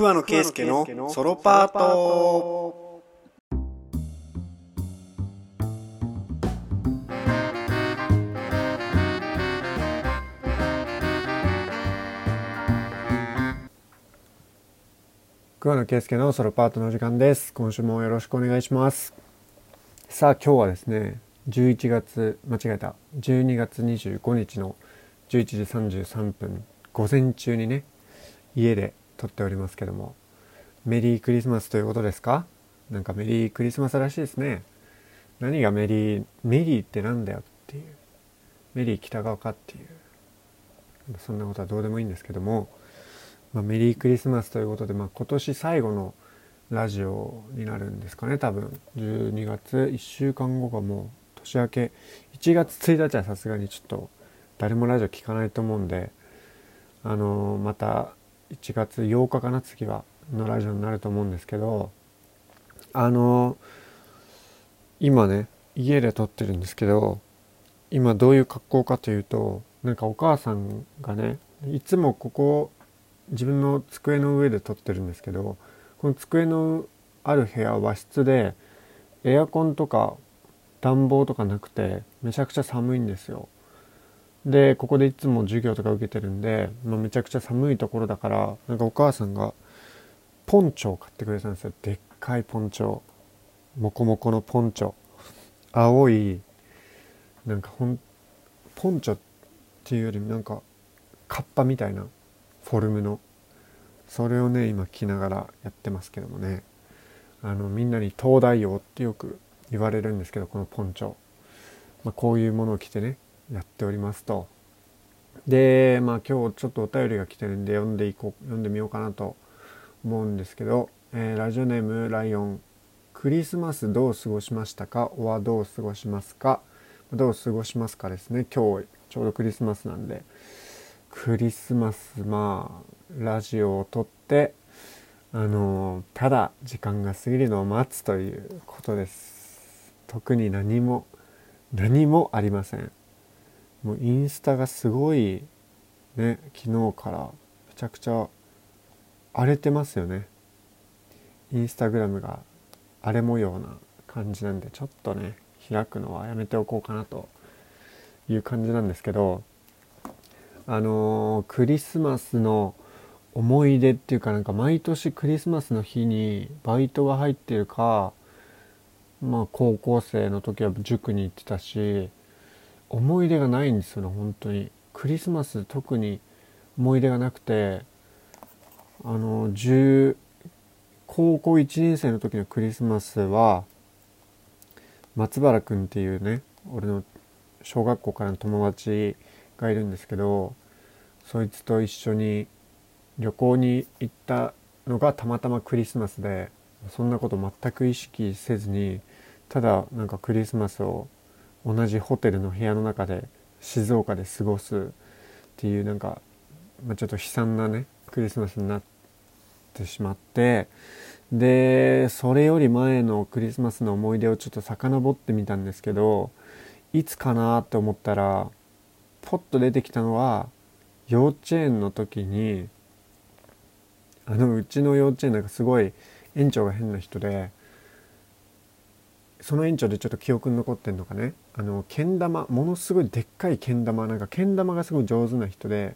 桑野圭介のソロパート。桑野圭介のソロパートの時間です。今週もよろしくお願いします。さあ今日はですね11月間違えた。12月25日の11時33分午前中にね家で撮っておりますけども。メリークリスマスということですか？なんかメリークリスマスらしいですね。何がメリーメリーってなんだよっていう。メリー北川かっていう。そんなことはどうでもいいんですけども、まあ、メリークリスマスということで、まあ、今年最後のラジオになるんですかね多分。12月1週間後がもう年明け。1月1日はさすがにちょっと誰もラジオ聞かないと思うんであのーまた1月8日かな次はのラジオになると思うんですけどあの今ね家で撮ってるんですけど今どういう格好かというとなんかお母さんがねいつもここ自分の机の上で撮ってるんですけどこの机のある部屋は和室でエアコンとか暖房とかなくてめちゃくちゃ寒いんですよ。でここでいつも授業とか受けてるんで、まあ、めちゃくちゃ寒いところだからなんかお母さんがポンチョを買ってくれたんですよ。でっかいポンチョモコモコのポンチョ。青いなんかほんポンチョっていうよりなんかカッパみたいなフォルムの。それをね今着ながらやってますけどもね。あのみんなに東大王ってよく言われるんですけどこのポンチョ、まあ、こういうものを着てねやっておりますと。でまあ今日ちょっとお便りが来てるんで読んでいこう読んでみようかなと思うんですけど、えーラジオネームライオン。クリスマスどう過ごしましたか？おはどう過ごしますか？どう過ごしますかですね。今日ちょうどクリスマスなんで。クリスマスまあラジオを撮ってあのただ時間が過ぎるのを待つということです。特に何も何もありません。もうインスタがすごいね昨日からめちゃくちゃ荒れてますよね。インスタグラムが荒れ模様な感じなんでちょっとね開くのはやめておこうかなという感じなんですけどあのークリスマスの思い出っていうかなんか毎年クリスマスの日にバイトが入ってるかまあ高校生の時は塾に行ってたし思い出がないんですよね本当に。クリスマス特に思い出がなくてあの10高校1年生の時のクリスマスは松原くんっていうね俺の小学校からの友達がいるんですけどそいつと一緒に旅行に行ったのがたまたまクリスマスでそんなこと全く意識せずにただなんかクリスマスを同じホテルの部屋の中で静岡で過ごすっていうなんか、まあ、ちょっと悲惨なねクリスマスになってしまってでそれより前のクリスマスの思い出をちょっと遡ってみたんですけどいつかなって思ったらポッと出てきたのは幼稚園の時にあのうちの幼稚園なんかすごい園長が変な人でその園長でちょっと記憶に残ってんのかね。あのけん玉ものすごいでっかいけん玉なんかけん玉がすごい上手な人で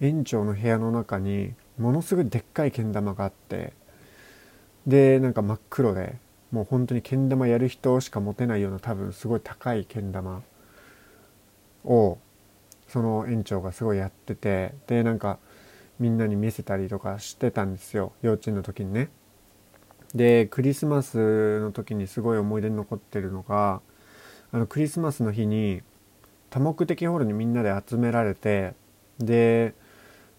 園長の部屋の中にものすごいでっかいけん玉があってでなんか真っ黒でもう本当にけん玉やる人しか持てないような多分すごい高いけん玉をその園長がすごいやっててでなんかみんなに見せたりとかしてたんですよ幼稚園の時にね。でクリスマスの時にすごい思い出に残ってるのがあのクリスマスの日に多目的ホールにみんなで集められてで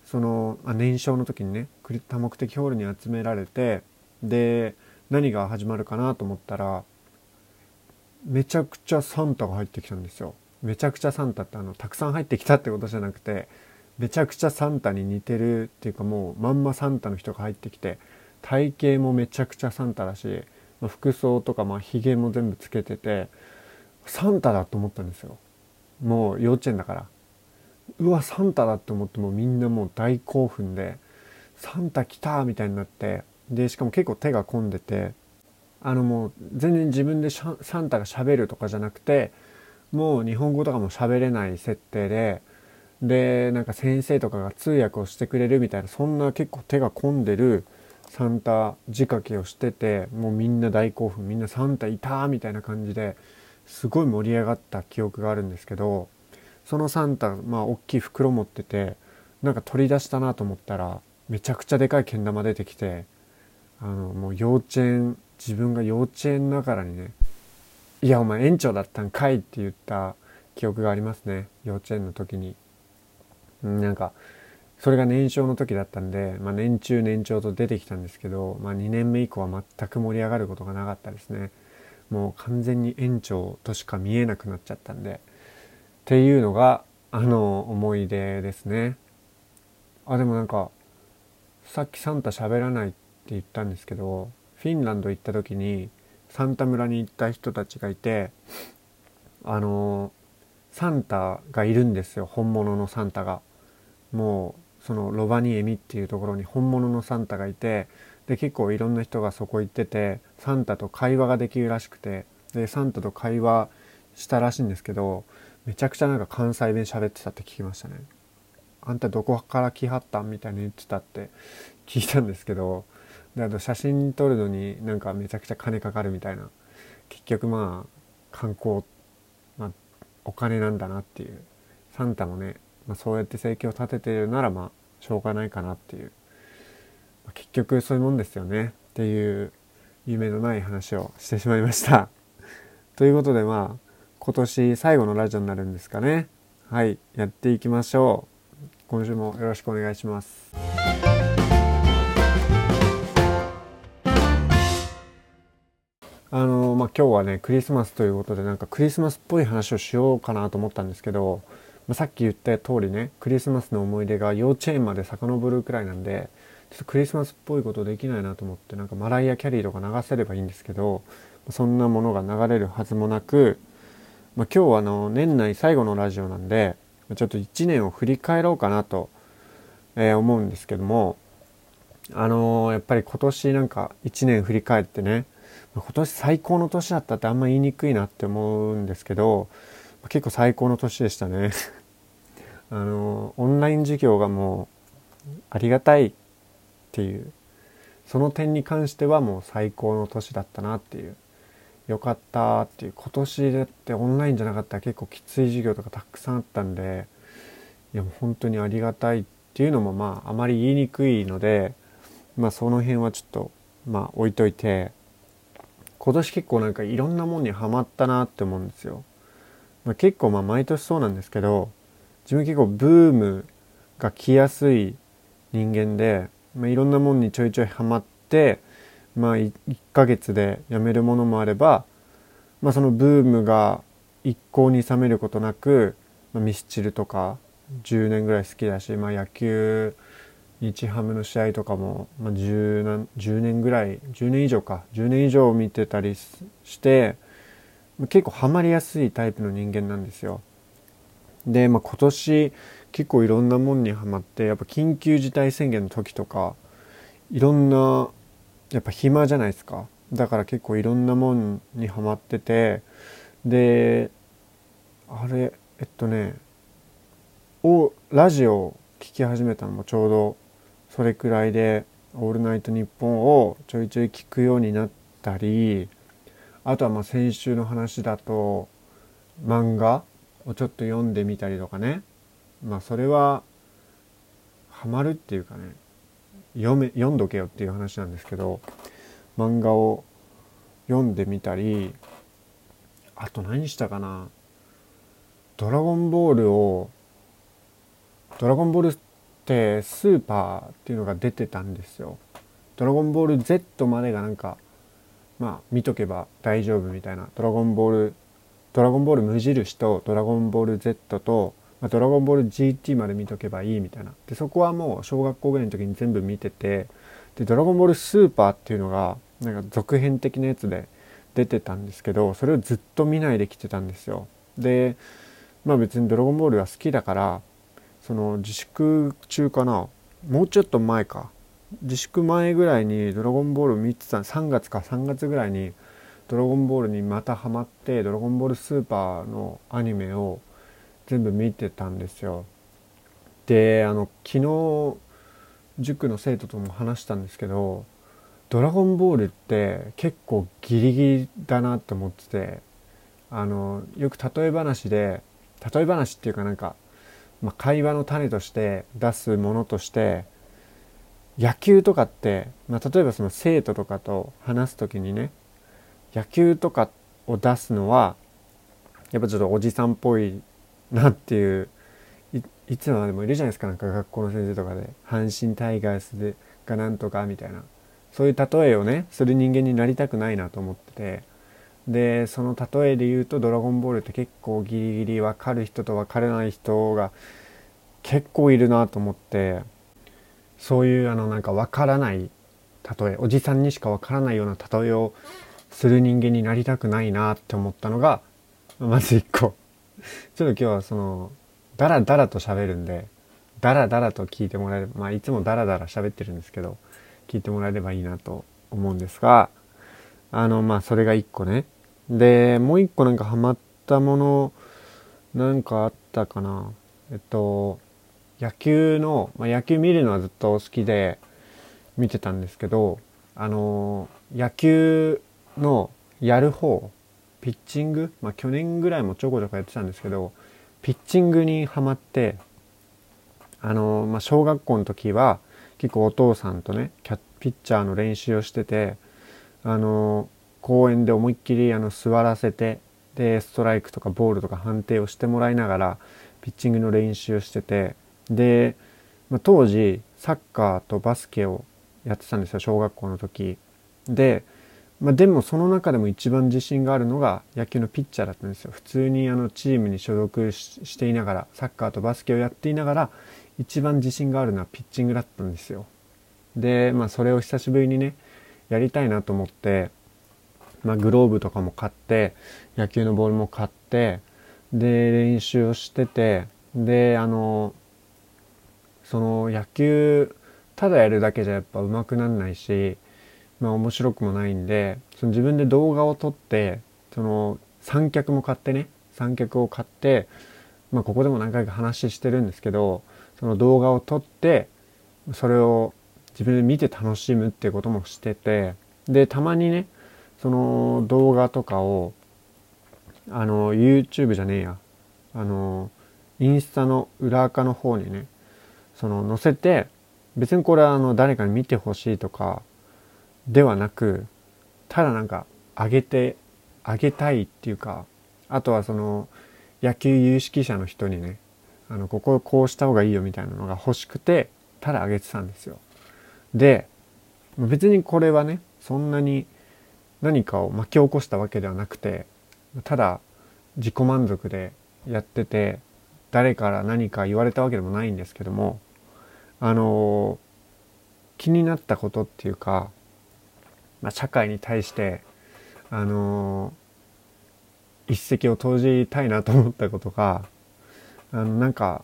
そのあ年少の時にね多目的ホールに集められてで何が始まるかなと思ったらめちゃくちゃサンタが入ってきたんですよ。めちゃくちゃサンタってあのたくさん入ってきたってことじゃなくてめちゃくちゃサンタに似てるっていうかもうまんまサンタの人が入ってきて体型もめちゃくちゃサンタだし、ま服装とかまあひげも全部つけててサンタだと思ったんですよ。もう幼稚園だから。うわサンタだって思ってもみんなもう大興奮でサンタ来たみたいになってでしかも結構手が込んでてあのもう全然自分でサンタがしゃべるとかじゃなくてもう日本語とかも喋れない設定ででなんか先生とかが通訳をしてくれるみたいなそんな結構手が込んでるサンタ仕掛けをしててもうみんな大興奮みんなサンタいたみたいな感じですごい盛り上がった記憶があるんですけどそのサンタまあ大きい袋持っててなんか取り出したなと思ったらめちゃくちゃでかいけん玉出てきてあのもう幼稚園自分が幼稚園ながらにね「いやお前園長だったんかい」って言った記憶がありますね幼稚園の時に。なんかそれが年少の時だったんで、まあ、年中年長と出てきたんですけど、まあ、2年目以降は全く盛り上がることがなかったですねもう完全に園長としか見えなくなっちゃったんでっていうのがあの思い出ですねあでもなんかさっきサンタ喋らないって言ったんですけどフィンランド行った時にサンタ村に行った人たちがいてあのサンタがいるんですよ本物のサンタが。もうそのロバニエミっていうところに本物のサンタがいてで結構いろんな人がそこ行っててサンタと会話ができるらしくてでサンタと会話したらしいんですけどめちゃくちゃなんか関西弁喋ってたって聞きましたね。あんたどこから来はったんみたいに言ってたって 聞いたんですけどであと写真撮るのになんかめちゃくちゃ金かかるみたいな。結局まあ観光、まあ、お金なんだなっていう。サンタもねまあ、そうやって生計を立ててるならまあしょうがないかなっていう、結局そういうもんですよねっていう夢のない話をしてしまいました。ということでまあ今年最後のラジオになるんですかね。はい、やっていきましょう。今週もよろしくお願いします。あのまあ、今日はねクリスマスということでなんかクリスマスっぽい話をしようかなと思ったんですけどまあ、さっき言った通りねクリスマスの思い出が幼稚園まで遡るくらいなんでちょっとクリスマスっぽいことできないなと思ってなんかマライア・キャリーとか流せればいいんですけどそんなものが流れるはずもなく、まあ、今日はあの年内最後のラジオなんでちょっと1年を振り返ろうかなと、えー、思うんですけどもあのー、やっぱり今年なんか1年振り返ってね今年最高の年だったってあんま言いにくいなって思うんですけど結構最高の年でしたね。あのオンライン授業がもうありがたいっていう。その点に関してはもう最高の年だったなっていう。よかったっていう。今年だってオンラインじゃなかったら結構きつい授業とかたくさんあったんでいやもう本当にありがたいっていうのもまああまり言いにくいのでまあその辺はちょっとまあ置いといて。今年結構なんかいろんなもんにはまったなって思うんですよ。まあ、結構まあ毎年そうなんですけど自分結構ブームが来やすい人間で、まあ、いろんなもんにちょいちょいハマってまあ1ヶ月でやめるものもあれば、まあ、そのブームが一向に冷めることなく、まあ、ミスチルとか10年ぐらい好きだし、まあ、野球日ハムの試合とかも、まあ10何、10年ぐらい10年以上か10年以上見てたりして結構ハマりやすいタイプの人間なんですよ。で、まあ、今年結構いろんなもんにはまってやっぱ緊急事態宣言の時とかいろんなやっぱ暇じゃないですか。だから結構いろんなもんにはまっててであれえっとねをラジオを聴き始めたのもちょうどそれくらいで「オールナイトニッポン」をちょいちょい聞くようになったりあとはまあ先週の話だと漫画をちょっと読んでみたりとかね。まあそれはハマるっていうかね読め読んどけよっていう話なんですけど漫画を読んでみたりあと何したかなドラゴンボールをドラゴンボールってスーパーっていうのが出てたんですよ。ドラゴンボール Z までがなんかまあ見とけば大丈夫みたいなドラゴンボールドラゴンボール無印とドラゴンボール Z と、まあ、ドラゴンボール GT まで見とけばいいみたいな。でそこはもう小学校ぐらいの時に全部見てて。でドラゴンボールスーパーっていうのがなんか続編的なやつで出てたんですけどそれをずっと見ないで来てたんですよ。でまあ別にドラゴンボールは好きだからその自粛中かな。もうちょっと前か。自粛前ぐらいに「ドラゴンボール」見てた3月か3月ぐらいに「ドラゴンボール」にまたハマって「ドラゴンボールスーパー」のアニメを全部見てたんですよ。であの昨日塾の生徒とも話したんですけど「ドラゴンボール」って結構ギリギリだなって思っててあのよく例え話で例え話っていうかなんか、まあ、会話の種として出すものとして野球とかって、まあ、例えばその生徒とかと話す時にね野球とかを出すのはやっぱちょっとおじさんっぽいなっていういつまでもいるじゃないですか。なんか学校の先生とかで。阪神タイガースでがなんとかみたいな。そういう例えをねする人間になりたくないなと思ってて。でその例えで言うと「ドラゴンボール」って結構ギリギリ分かる人と分からない人が結構いるなと思って。そういうあのなんか分からない例え。おじさんにしか分からないような例えをする人間になりたくないなって思ったのがまず一個。ちょっと今日はそのダラダラと喋るんでダラダラと聞いてもらえればまあいつもダラダラ喋ってるんですけど聞いてもらえればいいなと思うんですがあのまあそれが一個ね。でもう一個なんかハマったものなんかあったかな。えっと野球の、まあ、野球見るのはずっと好きで見てたんですけどあの野球のやる方ピッチング、まあ、去年ぐらいもちょこちょこやってたんですけどピッチングにはまってあの、まあ、小学校の時は結構お父さんとねピッチャーの練習をしててあの公園で思いっきりあの座らせてでストライクとかボールとか判定をしてもらいながらピッチングの練習をしててで、まあ、当時サッカーとバスケをやってたんですよ小学校の時。で、まあ、でもその中でも一番自信があるのが野球のピッチャーだったんですよ。普通にあのチームに所属していながらサッカーとバスケをやっていながら一番自信があるのはピッチングだったんですよ。でまあそれを久しぶりにねやりたいなと思ってまあ、グローブとかも買って野球のボールも買ってで練習をしててであのその野球ただやるだけじゃやっぱ上手くなんないしまあ面白くもないんでその自分で動画を撮ってその三脚も買ってね三脚を買ってまあここでも何回か話してるんですけどその動画を撮ってそれを自分で見て楽しむっていうこともしててでたまにねその動画とかをあの YouTube じゃねえやあのインスタの裏垢の方にねその載せて別にこれはあの誰かに見てほしいとかではなくただなんか上げてあげたいっていうかあとはその野球有識者の人にねあのこここうした方がいいよみたいなのが欲しくてただ上げてたんですよ。で別にこれはねそんなに何かを巻き起こしたわけではなくてただ自己満足でやってて誰から何か言われたわけでもないんですけどもあの気になったことっていうか、まあ、社会に対してあの一石を投じたいなと思ったことがあのなんか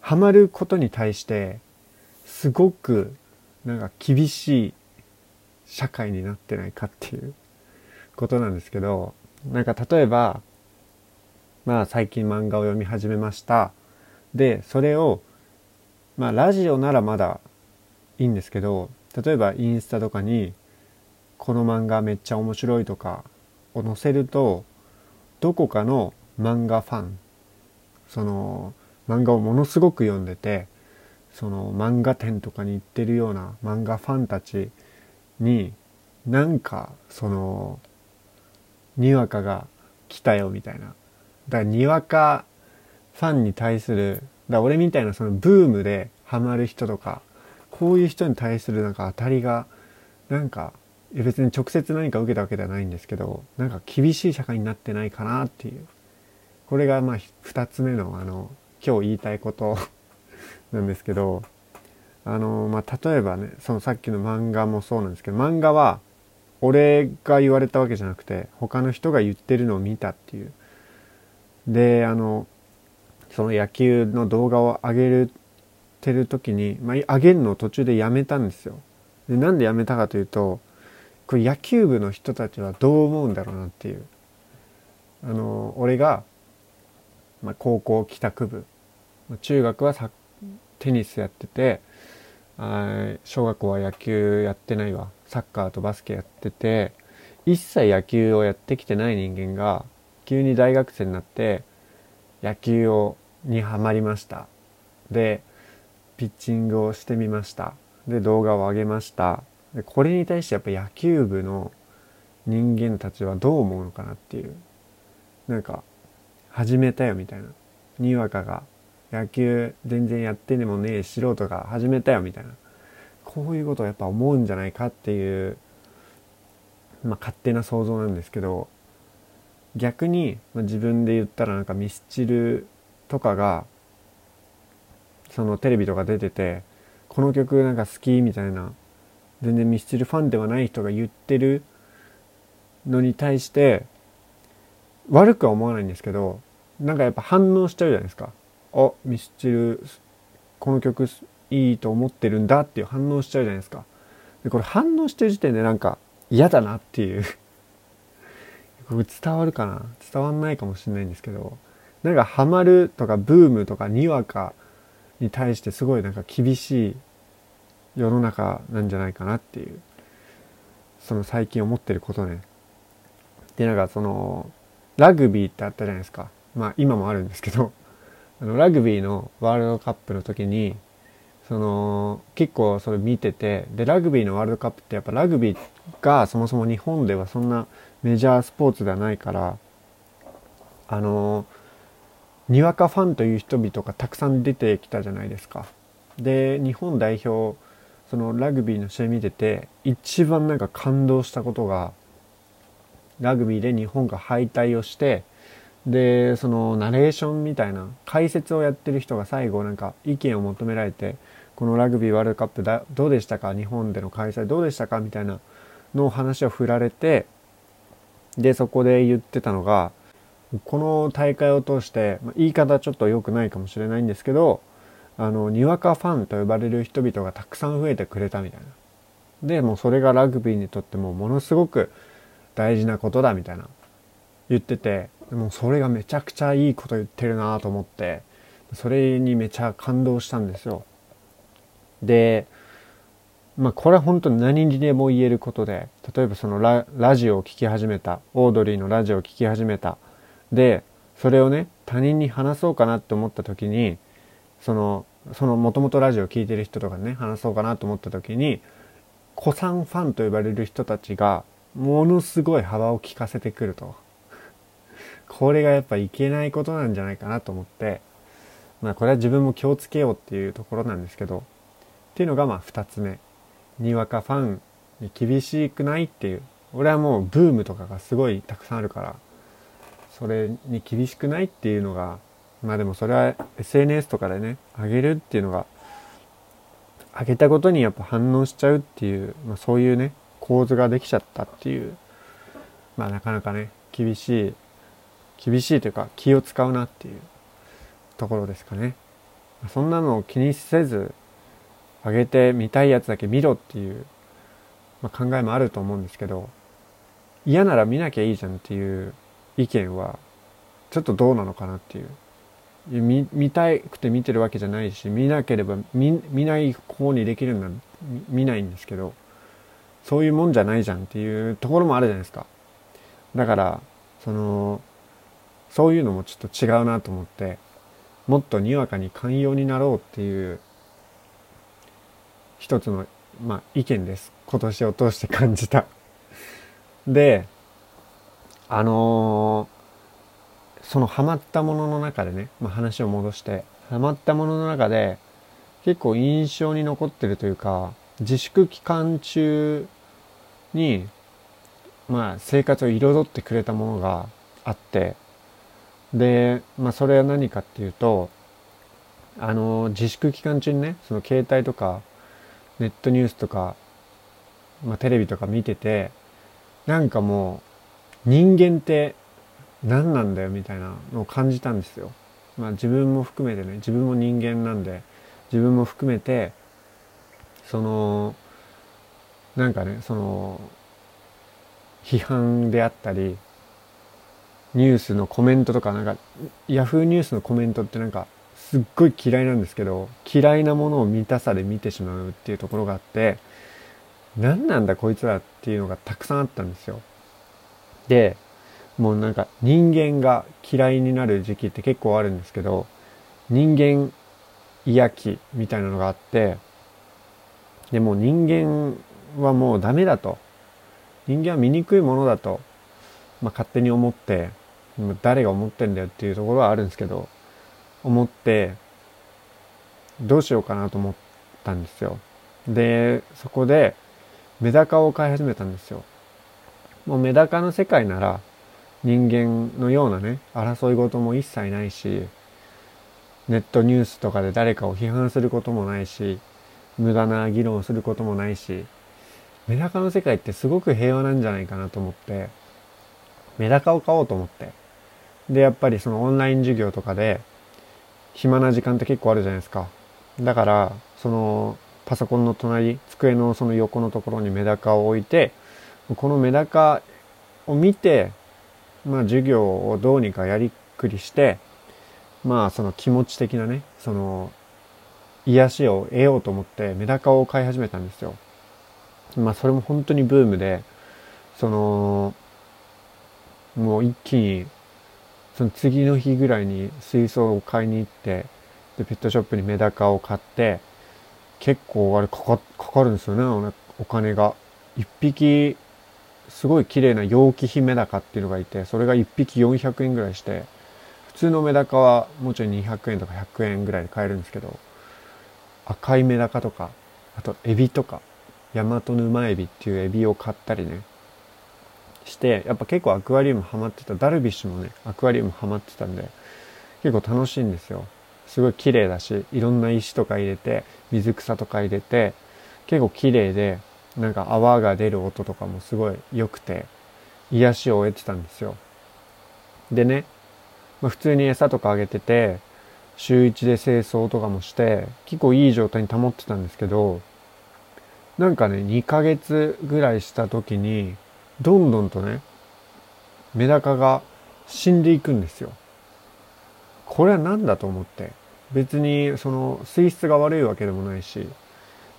ハマることに対してすごくなんか厳しい社会になってないかっていうことなんですけどなんか例えばまあ最近漫画を読み始めました。でそれをまあラジオならまだいいんですけど例えばインスタとかにこの漫画めっちゃ面白いとかを載せるとどこかの漫画ファンその漫画をものすごく読んでてその漫画展とかに行ってるような漫画ファンたちになんかそのにわかが来たよみたいな。だからにわかファンに対する、だ俺みたいなそのブームでハマる人とか、こういう人に対するなんか当たりが、なんか、別に直接何か受けたわけではないんですけど、なんか厳しい社会になってないかなっていう。これがまあ二つ目のあの、今日言いたいこと なんですけど、あの、まあ、例えばね、そのさっきの漫画もそうなんですけど、漫画は、俺が言われたわけじゃなくて他の人が言ってるのを見たっていうであのその野球の動画を上げるてる時に、まあ、上げるのを途中でやめたんですよでなんで辞めたかというとこれ野球部の人たちはどう思うんだろうなっていう。あの俺が、まあ、高校帰宅部。中学はテニスやっててあ小学校は野球やってないわ。サッカーとバスケやってて一切野球をやってきてない人間が急に大学生になって野球をにはまりました。でピッチングをしてみました。で動画を上げました。でこれに対してやっぱ野球部の人間たちはどう思うのかなっていうなんか始めたよみたいな。にわかが野球全然やってでもねえ素人が始めたよみたいな。こういうことをやっぱ思うんじゃないかっていうまあ勝手な想像なんですけど逆に、まあ、自分で言ったらなんかミスチルとかがそのテレビとか出ててこの曲なんか好きみたいな全然ミスチルファンではない人が言ってるのに対して悪くは思わないんですけどなんかやっぱ反応しちゃうじゃないですか。あミスチルこの曲いいと思ってるんだっていう反応しちゃうじゃないですか。でこれ反応してる時点でなんか嫌だなっていう。これ伝わるかな？伝わんないかもしれないんですけどなんかハマるとかブームとかにわかに対してすごいなんか厳しい世の中なんじゃないかなっていうその最近思ってることねでなんかそのラグビーってあったじゃないですかまあ今もあるんですけど あのラグビーのワールドカップの時にその結構それ見ててでラグビーのワールドカップってやっぱラグビーがそもそも日本ではそんなメジャースポーツではないからあのにわかファンという人々がたくさん出てきたじゃないですか。で日本代表そのラグビーの試合見てて一番なんか感動したことがラグビーで日本が敗退をしてでそのナレーションみたいな解説をやってる人が最後なんか意見を求められてこのラグビーワールドカップだどうでしたか？日本での開催どうでしたか？みたいなの話を振られてでそこで言ってたのがこの大会を通して、まあ、言い方ちょっと良くないかもしれないんですけどあのにわかファンと呼ばれる人々がたくさん増えてくれたみたいな。でもうそれがラグビーにとってもものすごく大事なことだみたいな言っててでもそれがめちゃくちゃいいこと言ってるなと思ってそれにめちゃ感動したんですよ。でまあこれは本当に何にでも言えることで例えばそのララジオを聴き始めたオードリーのラジオを聴き始めた。でそれをね他人に話そうかなって思った時にそのそのもともとラジオ聴いてる人とかね話そうかなと思った時に古参ファンと呼ばれる人たちがものすごい幅を利かせてくるとこれがやっぱいけないことなんじゃないかなと思って、まあこれは自分も気をつけようっていうところなんですけど、っていうのがまあ二つ目。にわかファンに厳しくないっていう。俺はもうブームとかがすごいたくさんあるから、それに厳しくないっていうのが、まあでもそれは SNS とかでね、あげるっていうのが、あげたことにやっぱ反応しちゃうっていう、まあそういうね、構図ができちゃったっていう、まあなかなかね、厳しい厳しいというか気を使うなっていうところですかね。そんなのを気にせず上げて見たいやつだけ見ろっていう、まあ、考えもあると思うんですけど嫌なら見なきゃいいじゃんっていう意見はちょっとどうなのかなっていう見見たくて見てるわけじゃないし見なければ見見ない方にできるんだ見ないんですけどそういうもんじゃないじゃんっていうところもあるじゃないですか。だからそのそういうのもちょっと違うなと思ってもっとにわかに寛容になろうっていう一つの、まあ、意見です。今年を通して感じた。であのー、そのハマったものの中でね、まあ、話を戻してハマったものの中で結構印象に残ってるというか自粛期間中にまあ生活を彩ってくれたものがあってで、まあ、それは何かっていうと、あの、自粛期間中にね、その携帯とか、ネットニュースとか、まあ、テレビとか見てて、なんかもう、人間って何なんだよみたいなのを感じたんですよ。まあ自分も含めてね、自分も人間なんで、自分も含めて、その、なんかねその批判であったりニュースのコメントとかなんかヤフーニュースのコメントってなんかすっごい嫌いなんですけど嫌いなものを見たさで見てしまうっていうところがあって何なんだこいつらっていうのがたくさんあったんですよ。でもうなんか人間が嫌いになる時期って結構あるんですけど人間嫌気みたいなのがあってでも人間はもうダメだと。人間は醜いものだと、まあ、勝手に思って誰が思ってんだよっていうところはあるんですけど思ってどうしようかなと思ったんですよ。でそこでメダカを飼い始めたんですよ。もうメダカの世界なら人間のようなね争い事も一切ないしネットニュースとかで誰かを批判することもないし無駄な議論をすることもないしメダカの世界ってすごく平和なんじゃないかなと思ってメダカを買おうと思って。でやっぱりそのオンライン授業とかで暇な時間って結構あるじゃないですか。だからそのパソコンの隣机のその横のところにメダカを置いてこのメダカを見てまあ授業をどうにかやりくりしてまあその気持ち的なねその癒しを得ようと思ってメダカを飼い始めたんですよ。まあそれも本当にブームでそのもう一気にその次の日ぐらいに水槽を買いに行ってでペットショップにメダカを買って結構あれかかかかるんですよねお金が。1匹すごい綺麗な陽気ヒメダカっていうのがいてそれが1匹400円ぐらいして普通のメダカはもうちょい200円とか100円ぐらいで買えるんですけど赤いメダカとかあとエビとかヤマトヌマエビっていうエビを買ったりねしてやっぱ結構アクアリウムハマってたダルビッシュもねアクアリウムハマってたんで結構楽しいんですよ。すごい綺麗だしいろんな石とか入れて水草とか入れて結構綺麗でなんか泡が出る音とかもすごい良くて癒しを得てたんですよ。でね、まあ、普通に餌とかあげてて週1で清掃とかもして結構いい状態に保ってたんですけどなんかね2ヶ月ぐらいした時にどんどんとねメダカが死んでいくんですよ。これは何だと思って。別にその水質が悪いわけでもないし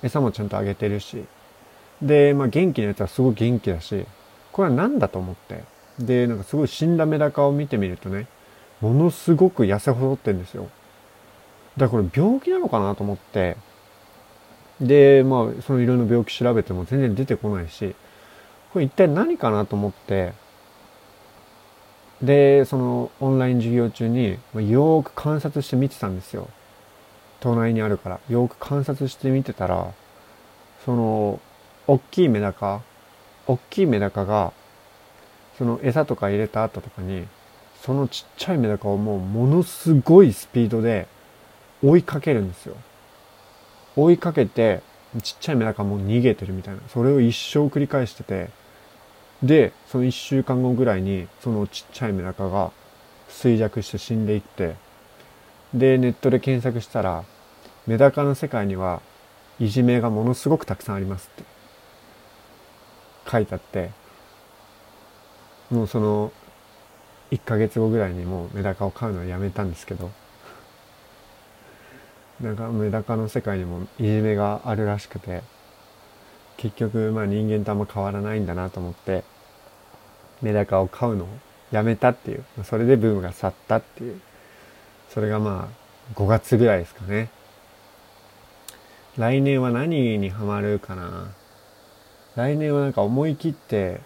餌もちゃんとあげてるし。で、まあ、元気なやつはすごい元気だしこれは何だと思って？でなんかすごい死んだメダカを見てみるとねものすごく痩せ細ってんですよ。だからこれ病気なのかなと思って。でまあそのいろいろ病気調べても全然出てこないしこれ一体何かなと思って。でそのオンライン授業中によーく観察して見てたんですよ。隣にあるから。よーく観察して見てたらその大きいメダカ大きいメダカがその餌とか入れた後とかにそのちっちゃいメダカをもうものすごいスピードで追いかけるんですよ。追いかけてちっちゃいメダカも逃げてるみたいな。それを一生繰り返しててでその1週間後ぐらいにそのちっちゃいメダカが衰弱して死んでいってでネットで検索したらメダカの世界にはいじめがものすごくたくさんありますって。書いてあってもうその1ヶ月後ぐらいにもうメダカを飼うのはやめたんですけどなんかメダカの世界にもいじめがあるらしくて結局まあ人間とあんま変わらないんだなと思ってメダカを飼うのをやめたっていうそれでブームが去ったっていうそれがまあ5月ぐらいですかね。来年は何にハマるかな。来年はなんか思い切って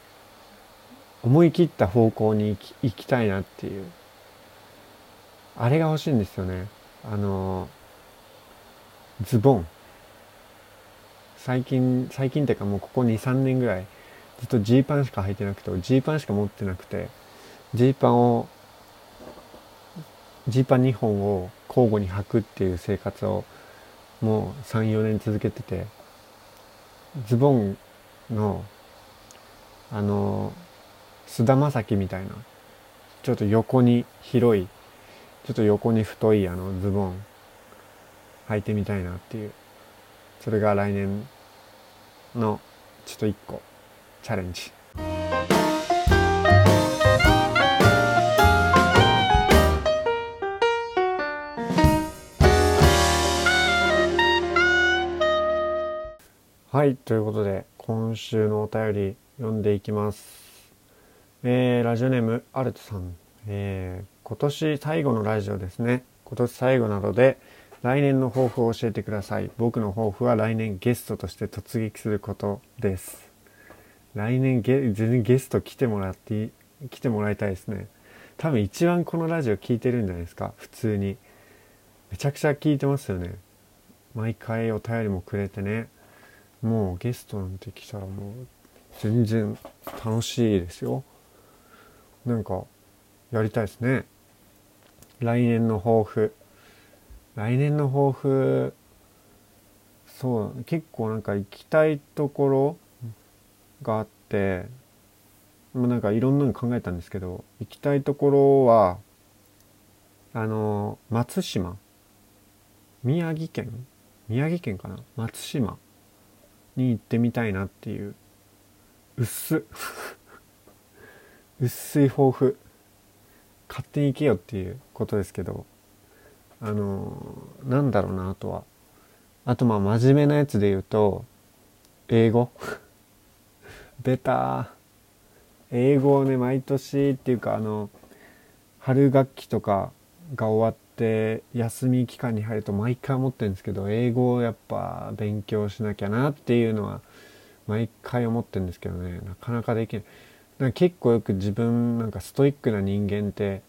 思い切った方向に行き行きたいなっていう。あれが欲しいんですよね。あのズボン。最近最近っていうかもうここ23年ぐらいずっとジーパンしか履いてなくてジーパンしか持ってなくてジーパンをジーパン2本を交互に履くっていう生活をもう34年続けててズボンのあの菅田将暉みたいなちょっと横に広いちょっと横に太いあのズボン履いてみたいなっていうそれが来年のちょっと一個チャレンジ。はいということで今週のお便り読んでいきます。えー、ラジオネームアルトさん、えー、今年最後のラジオですね。今年最後なので来年の抱負を教えてください。僕の抱負は来年ゲストとして突撃することです。来年ゲ全然ゲスト来てもらって来てもらいたいですね。多分一番このラジオ聞いてるんじゃないですか。普通に。めちゃくちゃ聞いてますよね。毎回お便りもくれてね。もうゲストなんて来たらもう全然楽しいですよ。なんかやりたいですね。来年の抱負。来年の抱負そう結構なんか行きたいところがあってまあなんかいろんなの考えたんですけど行きたいところはあの松島。宮城県？宮城県かな？松島。に行ってみたいなっていう。薄。薄い抱負。勝手に行けよっていうことですけど。あのなんだろうなあとは。あとまあ真面目なやつで言うと英語。ベタ英語をね毎年っていうかあの春学期とかが終わって休み期間に入ると毎回思ってるんですけど英語をやっぱ勉強しなきゃなっていうのは毎回思ってるんですけどね。なかなかできない。なんか結構よく自分なんかストイックな人間って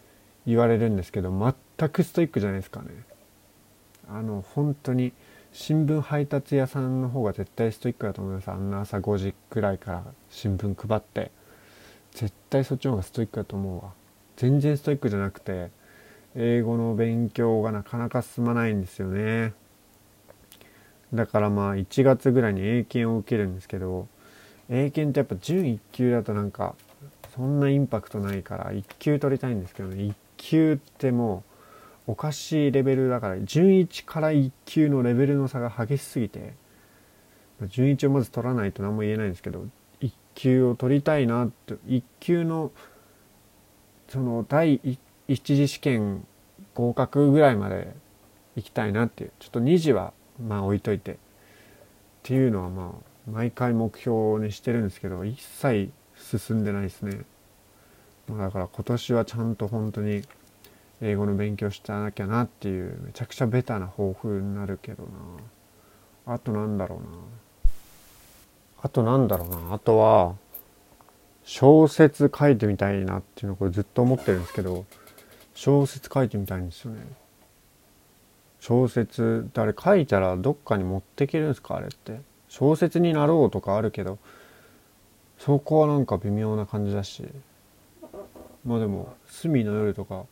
言われるんですけど全くストイックじゃないですかね。あの本当に新聞配達屋さんの方が絶対ストイックだと思います。あんな朝5時くらいから新聞配って絶対そっちの方がストイックだと思うわ。全然ストイックじゃなくて英語の勉強がなかなか進まないんですよね。だからまあ1月ぐらいに英検を受けるんですけど英検ってやっぱ準1級だとなんかそんなインパクトないから1級取りたいんですけどね。1級ってもうおかしいレベルだから準1から1級のレベルの差が激しすぎて準1をまず取らないと何も言えないんですけど1級を取りたいなって1級のその第1一次試験合格ぐらいまで行きたいなっていうちょっと2次はまあ置いといてっていうのはまあ毎回目標にしてるんですけど一切進んでないですね。まだから今年はちゃんと本当に英語の勉強してなきゃなっていうめちゃくちゃベタな抱負になるけどな。あとなんだろうな。あとなんだろうな。あとは小説書いてみたいなっていうのをこれずっと思ってるんですけど小説書いてみたいんですよね。小説ってあれ書いたらどっかに持っていけるんですかあれって。小説になろうとかあるけどそこはなんか微妙な感じだし。まあでも「隅の夜」とか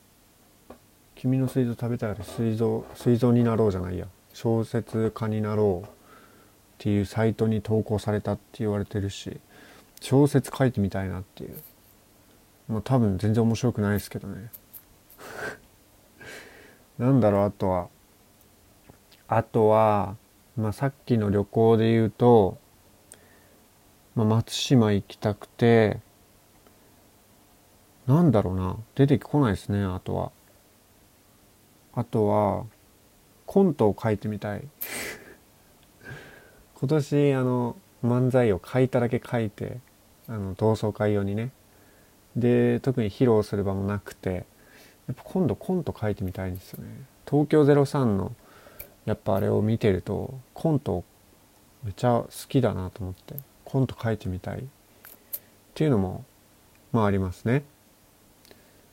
「君の水蔵食べたい」で水蔵水蔵になろうじゃないや。小説家になろうっていうサイトに投稿されたって言われてるし小説書いてみたいなっていう。まあ多分全然面白くないですけどね。なんだろうあとは。あとは、まあ、さっきの旅行で言うと、まあ、松島行きたくてなんだろうな出てこないですねあとは。あとはコントを書いてみたい。今年あの漫才を書いただけ書いてあの同窓会用にね。で特に披露する場もなくて。やっぱ今度コント書いてみたいんですよね。東京03のやっぱあれを見てるとコントめちゃ好きだなと思ってコント書いてみたい。っていうのもまあありますね。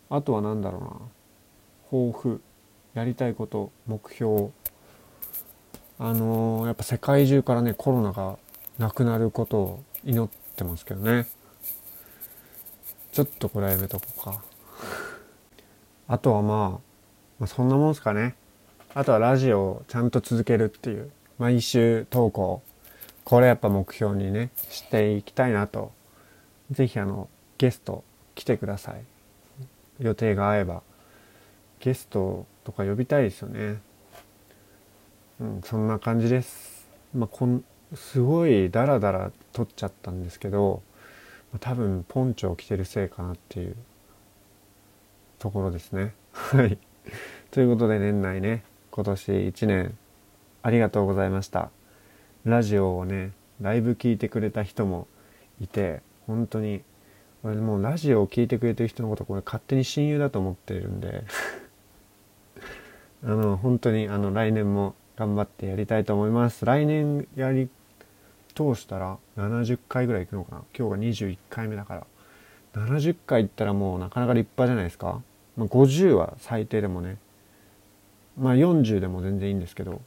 あとは何だろうな。抱負。やりたいこと目標。あのー、やっぱ世界中からねコロナがなくなることを祈ってますけどね。ちょっとこれはやめとこうか。あとはまあ、まあ、そんなもんすかね。あとはラジオをちゃんと続けるっていう毎週投稿。これやっぱ目標にねしていきたいなと。是非あのゲスト来てください。予定が合えば。ゲストとか呼びたいですよね。うんそんな感じです。まあこんすごいダラダラ撮っちゃったんですけど多分ポンチョを着てるせいかなっていう。ところですね。はい。ということで年内ね今年1年ありがとうございました。ラジオをねライブ聞いてくれた人もいて本当に俺もうラジオを聞いてくれてる人のことこれ勝手に親友だと思ってるんで あの本当にあの来年も頑張ってやりたいと思います来年やり通したら70回ぐらい行くのかな今日が21回目だから70回行ったらもうなかなか立派じゃないですか、まあ、50は最低でもねまあ40でも全然いいんですけど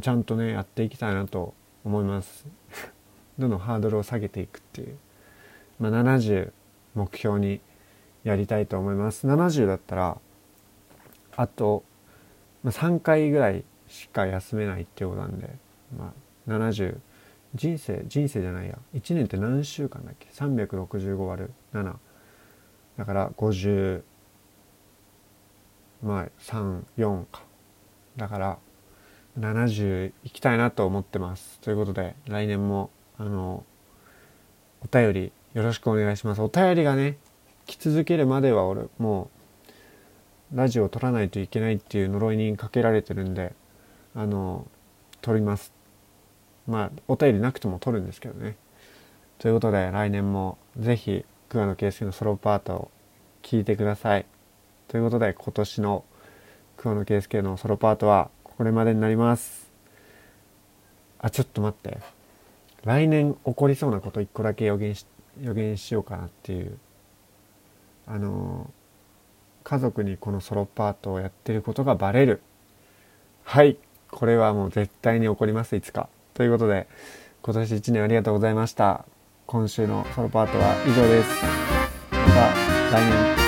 ちゃんとねやっていきたいなと思います。どんどんハードルを下げていくっていう。まあ、70目標にやりたいと思います。70だったらあと、まあ、3回ぐらいしか休めないってことなんで、まあ、70人生人生じゃないや。1年って何週間だっけ？365割る7だから50まあ34かだから70いきたいなと思ってますということで来年もあのお便りよろしくお願いします。お便りがね、来続けるまでは俺、もう、ラジオを撮らないといけないっていう呪いにかけられてるんで、あの、撮ります。まあ、お便りなくても撮るんですけどね。ということで、来年もぜひ、桑野圭介のソロパートを聴いてください。ということで、今年の桑野圭介のソロパートはこれまでになります。あ、ちょっと待って。来年起こりそうなこと一個だけ予言し予言しようかなっていう。あの家族にこのソロパートをやってることがバレる。はい。これはもう絶対に起こりますいつか。ということで今年1年ありがとうございました。今週のソロパートは以上です。また来年。